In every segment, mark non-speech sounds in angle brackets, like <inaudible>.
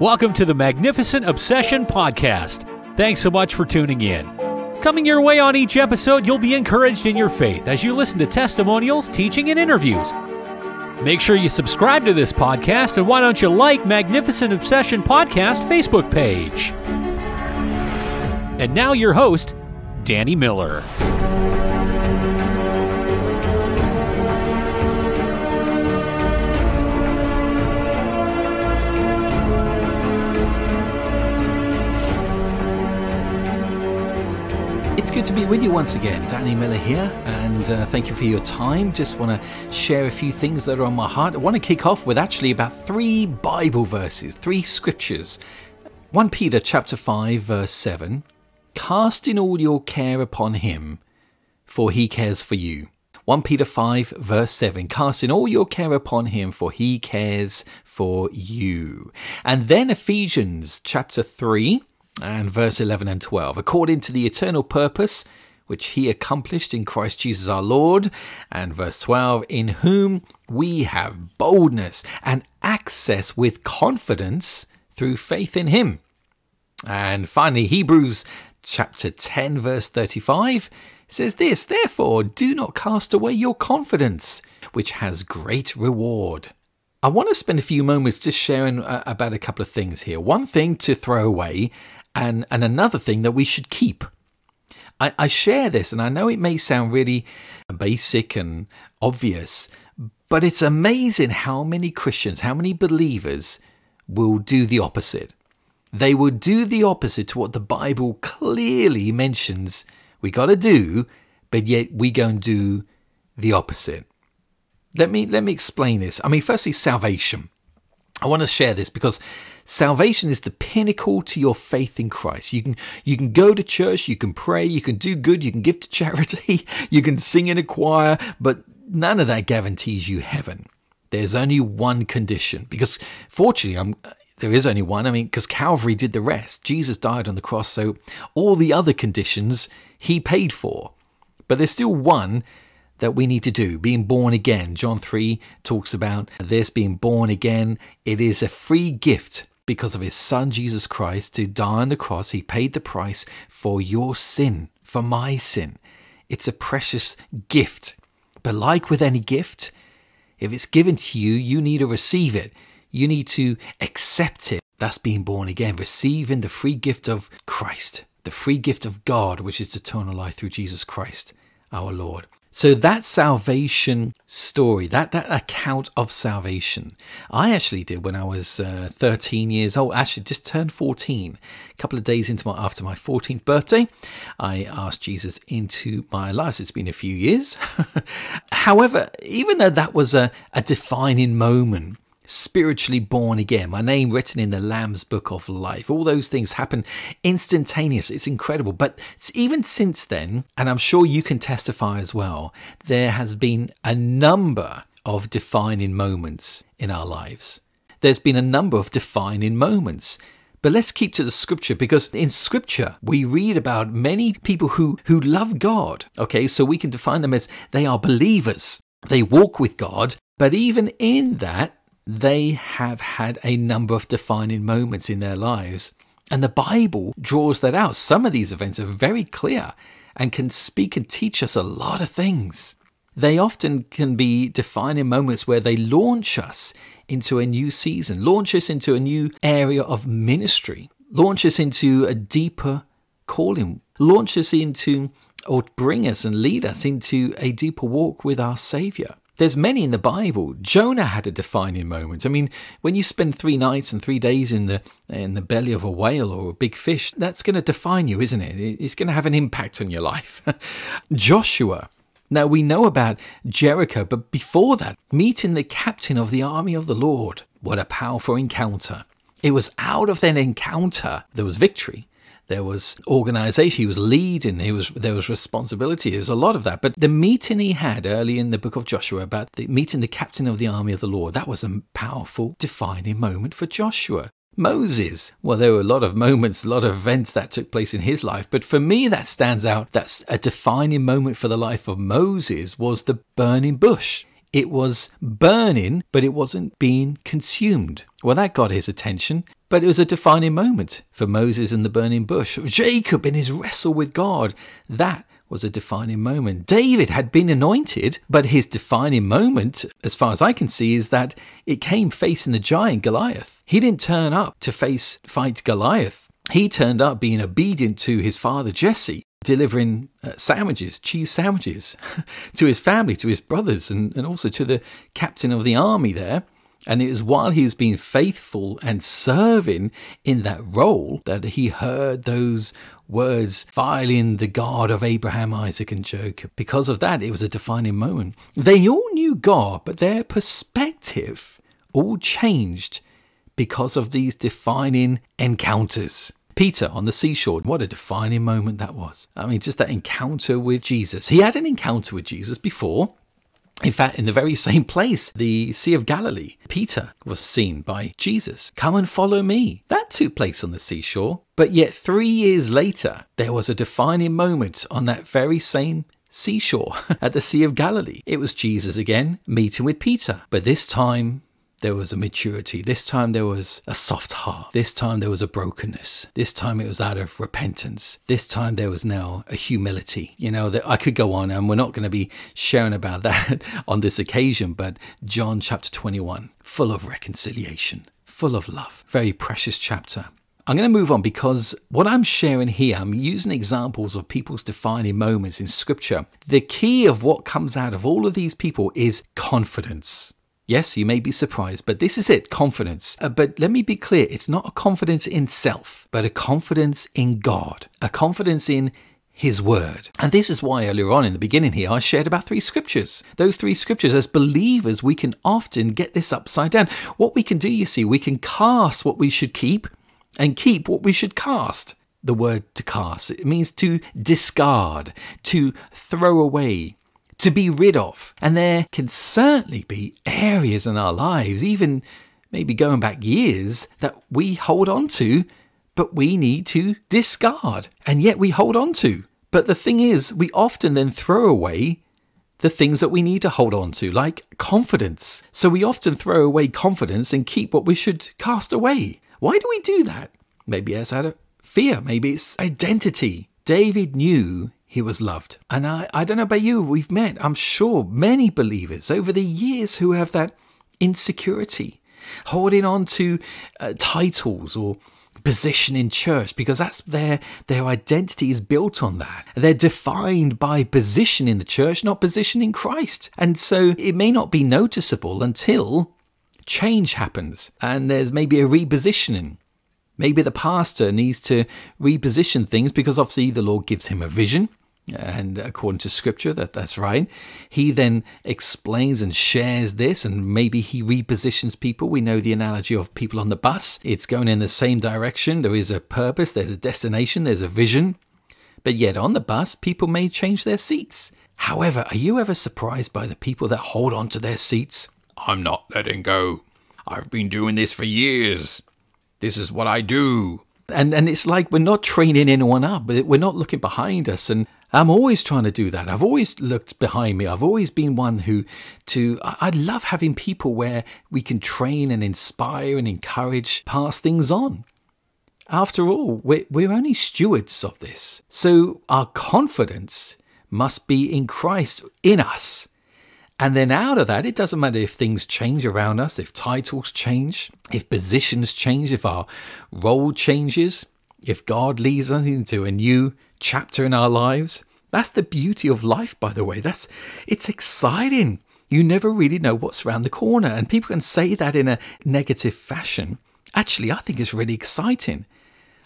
Welcome to the Magnificent Obsession Podcast. Thanks so much for tuning in. Coming your way on each episode, you'll be encouraged in your faith as you listen to testimonials, teaching, and interviews. Make sure you subscribe to this podcast, and why don't you like Magnificent Obsession Podcast Facebook page? And now, your host, Danny Miller. With you once again. Danny Miller here, and uh, thank you for your time. Just want to share a few things that are on my heart. I want to kick off with actually about three Bible verses, three scriptures. 1 Peter chapter 5 verse 7, casting all your care upon him, for he cares for you. 1 Peter 5 verse 7, casting all your care upon him, for he cares for you. And then Ephesians chapter 3 and verse 11 and 12. According to the eternal purpose which he accomplished in Christ Jesus our Lord. And verse 12, in whom we have boldness and access with confidence through faith in him. And finally, Hebrews chapter 10, verse 35 says this Therefore, do not cast away your confidence, which has great reward. I want to spend a few moments just sharing uh, about a couple of things here. One thing to throw away, and, and another thing that we should keep. I, I share this, and I know it may sound really basic and obvious, but it's amazing how many Christians, how many believers will do the opposite. They will do the opposite to what the Bible clearly mentions we got to do, but yet we go and do the opposite. Let me let me explain this. I mean, firstly, salvation. I want to share this because salvation is the pinnacle to your faith in Christ. You can you can go to church, you can pray, you can do good, you can give to <laughs> charity, you can sing in a choir, but none of that guarantees you heaven. There's only one condition because fortunately I'm there is only one. I mean, because Calvary did the rest. Jesus died on the cross, so all the other conditions he paid for. But there's still one that we need to do being born again. John 3 talks about this being born again. It is a free gift because of his son Jesus Christ to die on the cross. He paid the price for your sin, for my sin. It's a precious gift. But like with any gift, if it's given to you, you need to receive it. You need to accept it. That's being born again, receiving the free gift of Christ, the free gift of God, which is eternal life through Jesus Christ, our Lord. So that salvation story, that, that account of salvation, I actually did when I was uh, 13 years old. Actually, just turned 14. A couple of days into my after my 14th birthday, I asked Jesus into my life. It's been a few years. <laughs> However, even though that was a, a defining moment, spiritually born again, my name written in the Lamb's Book of Life. All those things happen instantaneous. It's incredible. But even since then, and I'm sure you can testify as well, there has been a number of defining moments in our lives. There's been a number of defining moments. But let's keep to the scripture because in scripture we read about many people who, who love God. Okay, so we can define them as they are believers. They walk with God, but even in that, they have had a number of defining moments in their lives. And the Bible draws that out. Some of these events are very clear and can speak and teach us a lot of things. They often can be defining moments where they launch us into a new season, launch us into a new area of ministry, launch us into a deeper calling, launch us into or bring us and lead us into a deeper walk with our Savior. There's many in the Bible. Jonah had a defining moment. I mean, when you spend three nights and three days in the in the belly of a whale or a big fish, that's going to define you, isn't it? It's going to have an impact on your life. <laughs> Joshua. Now we know about Jericho, but before that, meeting the captain of the army of the Lord. What a powerful encounter. It was out of that encounter there was victory there was organization he was leading he was there was responsibility there was a lot of that but the meeting he had early in the book of joshua about the meeting the captain of the army of the lord that was a powerful defining moment for joshua Moses. Well, there were a lot of moments, a lot of events that took place in his life, but for me, that stands out. That's a defining moment for the life of Moses was the burning bush It was burning, but it wasn't being consumed. Well, that got his attention, but it was a defining moment for Moses and the burning bush. Jacob in his wrestle with God. That was a defining moment. David had been anointed, but his defining moment, as far as I can see, is that it came facing the giant Goliath. He didn't turn up to face fight Goliath. He turned up being obedient to his father Jesse, delivering uh, sandwiches, cheese sandwiches, <laughs> to his family, to his brothers, and, and also to the captain of the army there. And it was while he was being faithful and serving in that role that he heard those words filing the God of Abraham, Isaac, and Jacob. Because of that, it was a defining moment. They all knew God, but their perspective all changed because of these defining encounters. Peter on the seashore, what a defining moment that was. I mean, just that encounter with Jesus. He had an encounter with Jesus before, in fact, in the very <laughs> same place, the Sea of Galilee, Peter was seen by Jesus. Come and follow me. That took place on the seashore. But yet, three years later, there was a defining moment on that very same seashore <laughs> at the Sea of Galilee. It was Jesus again meeting with Peter. But this time, there was a maturity. This time there was a soft heart. This time there was a brokenness. This time it was out of repentance. This time there was now a humility. You know, that I could go on and we're not going to be sharing about <laughs> that on this occasion, but John chapter 21, full of reconciliation, full of love. Very precious chapter. I'm going to move on because what I'm sharing here, I'm using examples of people's defining moments in scripture. The key of what comes out of all of these people is confidence. Yes, you may be surprised, but this is it confidence. Uh, but let me be clear it's not a confidence in self, but a confidence in God, a confidence in his word. And this is why earlier on in the beginning here, I shared about three scriptures. Those three scriptures, as believers, we can often get this upside down. What we can do, you see, we can cast what we should keep and keep what we should cast. The word to cast, it means to discard, to throw away, to be rid of. And there can certainly be areas in our lives, even maybe going back years, that we hold on to, but we need to discard. And yet we hold on to. But the thing is, we often then throw away the things that we need to hold on to, like confidence. So we often throw away confidence and keep what we should cast away. Why do we do that? Maybe it's out of fear, maybe it's identity. David knew he was loved. And I, I don't know about you, we've met, I'm sure, many believers over the years who have that insecurity, holding on to uh, titles or position in church because that's their their identity is built on that. They're defined by position in the church not position in christ. And so it may not be noticeable until change happens and there's maybe a repositioning. Maybe the pastor needs to reposition things because obviously the lord gives him a vision and according to scripture that that's right. He then explains and shares this and maybe he repositions people. We know the analogy of people on the bus. It's going in the same direction. There is a purpose. There's a destination. There's a vision. But yet on the bus people may change their seats. However are you ever surprised by the people that hold on to their seats? I'm not letting go. I've been doing this for years. This is what i do and and it's like we're not training anyone up we're not looking behind us and I'm always trying to do that. I've always looked behind me. I've always been one who to I love having people where we can train and inspire and encourage, pass things on. After all, we're, we're only stewards of this. So our confidence must be in Christ in us. And then out of that, it doesn't matter if things change around us, if titles change, if positions change, if our role changes, if God leads us into a new chapter in our lives. That's the beauty of life, by the way. That's it's exciting. You never really know what's around the corner, and people can say that in a negative fashion. Actually, I think it's really exciting.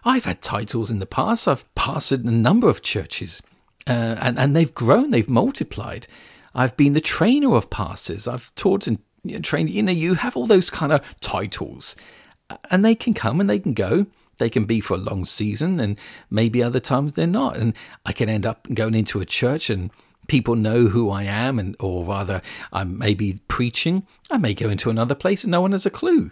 I've had titles in the past. I've pastored a number of churches, uh, and and they've grown, they've multiplied. I've been the trainer of pastors. I've taught and you know, trained. You know, you have all those kind of titles, and they can come and they can go. They can be for a long season, and maybe other times they're not. And I can end up going into a church and people know who I am, and or rather, I may be preaching. I may go into another place and no one has a clue.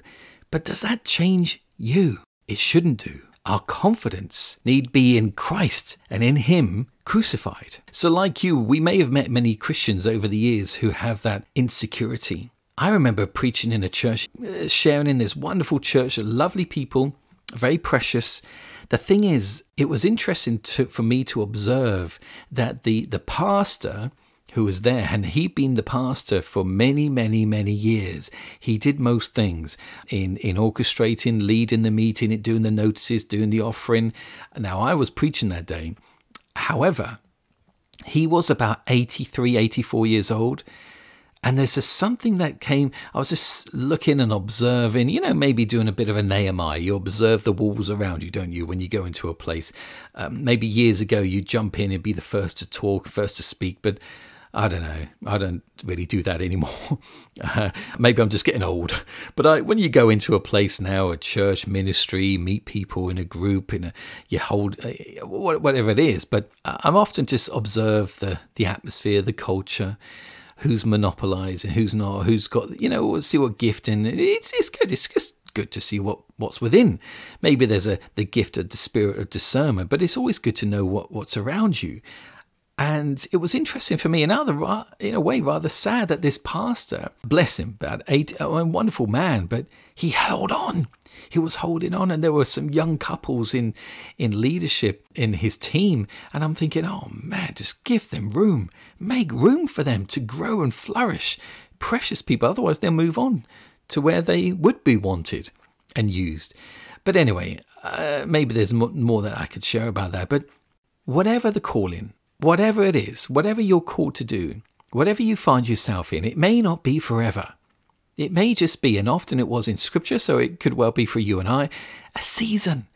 But does that change you? It shouldn't do. Our confidence need be in Christ and in Him crucified. So, like you, we may have met many Christians over the years who have that insecurity. I remember preaching in a church, uh, sharing in this wonderful church, lovely people, very precious. The thing is, it was interesting to, for me to observe that the, the pastor who was there, and he'd been the pastor for many, many, many years. He did most things in, in orchestrating, leading the meeting, doing the notices, doing the offering. Now, I was preaching that day. However, he was about 83, 84 years old. And there's just something that came. I was just looking and observing, you know, maybe doing a bit of a Nehemiah. You observe the walls around you, don't you, when you go into a place? Um, maybe years ago, you jump in and be the first to talk, first to speak. But I don't know. I don't really do that anymore. <laughs> Uh, maybe I'm just getting old. But I, when you go into a place now, a church ministry, meet people in a group, in a you hold uh, whatever it is. But I'm often just observe the the atmosphere, the culture, who's monopolizing, who's not, who's got you know, see what gift and it's it's good. It's just good to see what what's within. Maybe there's a the gift of the spirit of discernment, but it's always good to know what what's around you. And it was interesting for me, and other, in a way, rather sad that this pastor, bless him, about eight, a wonderful man, but he held on. He was holding on, and there were some young couples in in leadership in his team, and I'm thinking, oh man, just give them room, make room for them to grow and flourish. Precious people, otherwise they'll move on to where they would be wanted and used. But anyway, uh, maybe there's more that I could share about that. But whatever the calling, whatever it is, whatever you're called to do, whatever you find yourself in, it may not be forever. It may just be, and often it was in Scripture, so it could well be for you and I, a season.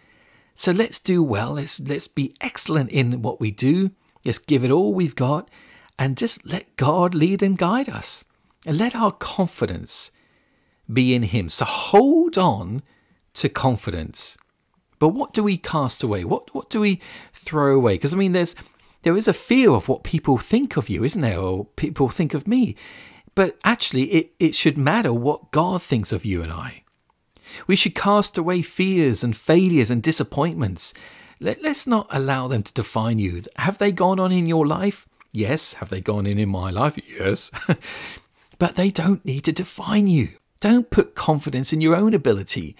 So let's do well. Let's let's be excellent in what we do. Let's give it all we've got, and just let God lead and guide us, and let our confidence be in Him. So hold on to confidence. But what do we cast away? What what do we throw away? Because I mean, there's there is a fear of what people think of you, isn't there? Or people think of me. But actually, it, it should matter what God thinks of you and I. We should cast away fears and failures and disappointments. Let, us not allow them to define you. Have they gone on in your life? Yes. Have they gone in in my life? Yes. <laughs> but they don't need to define you. Don't put confidence in your own ability.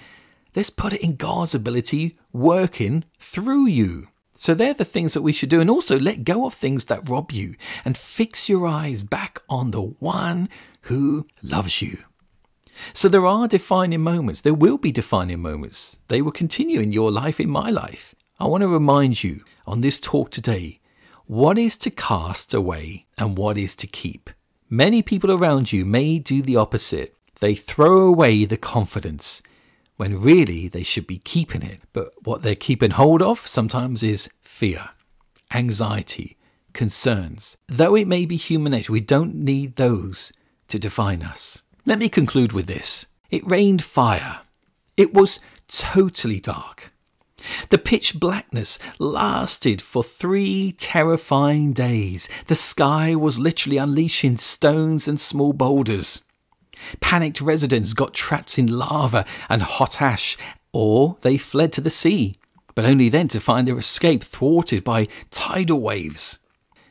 Let's put it in God's ability working through you. So they're the things that we should do. And also let go of things that rob you and fix your eyes back on the one who loves you. So there are defining moments. There will be defining moments. They will continue in your life, in my life. I want to remind you on this talk today what is to cast away and what is to keep. Many people around you may do the opposite. They throw away the confidence when really they should be keeping it. But what they're keeping hold of sometimes is fear, anxiety, concerns. Though it may be human nature, we don't need those to define us. Let me conclude with this it rained fire. It was totally dark. The pitch blackness lasted for three terrifying days. The sky was literally unleashing stones and small boulders. Panicked residents got trapped in lava and hot ash, or they fled to the sea, but only then to find their escape thwarted by tidal waves.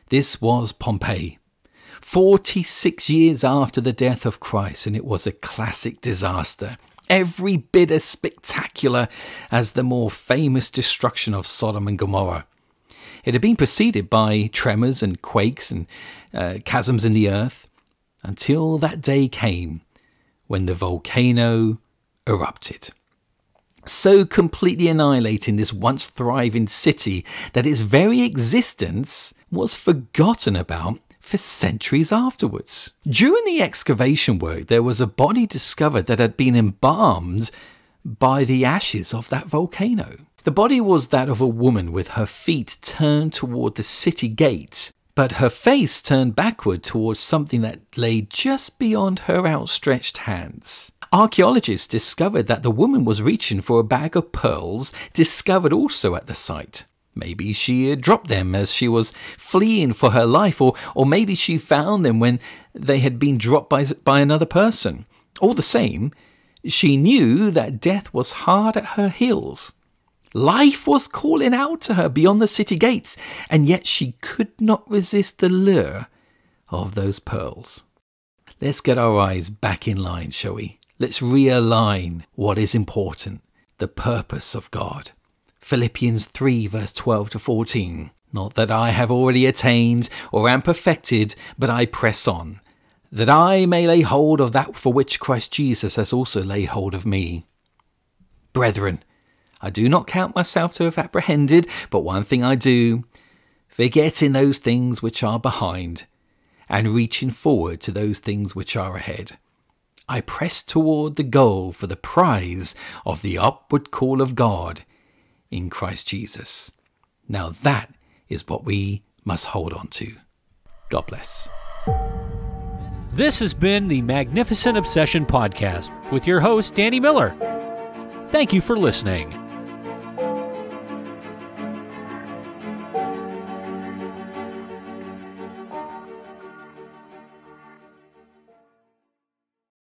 This was Pompeii. 46 years after the death of Christ, and it was a classic disaster. Every bit as spectacular as the more famous destruction of Sodom and Gomorrah. It had been preceded by tremors and quakes and uh, chasms in the earth until that day came when the volcano erupted. So completely annihilating this once thriving city that its very existence was forgotten about for centuries afterwards. During the excavation work, there was a body discovered that had been embalmed by the ashes of that volcano. The body was that of a woman with her feet turned toward the city gate but her face turned backward towards something that lay just beyond her outstretched hands. Archaeologists discovered that the woman was reaching for a bag of pearls discovered also at the site. Maybe she had dropped them as she was fleeing for her life, or, or maybe she found them when they had been dropped by, by another person. All the same, she knew that death was hard at her heels. Life was calling out to her beyond the city gates, and yet she could not resist the lure of those pearls. Let's get our eyes back in line, shall we? Let's realign what is important, the purpose of God. Philippians 3, verse 12 to 14. Not that I have already attained or am perfected, but I press on, that I may lay hold of that for which Christ Jesus has also laid hold of me. Brethren, I do not count myself to have apprehended, but one thing I do, forgetting those things which are behind, and reaching forward to those things which are ahead. I press toward the goal for the prize of the upward call of God in Christ Jesus. Now that is what we must hold on to. God bless. This has been the Magnificent Obsession Podcast with your host, Danny Miller. Thank you for listening.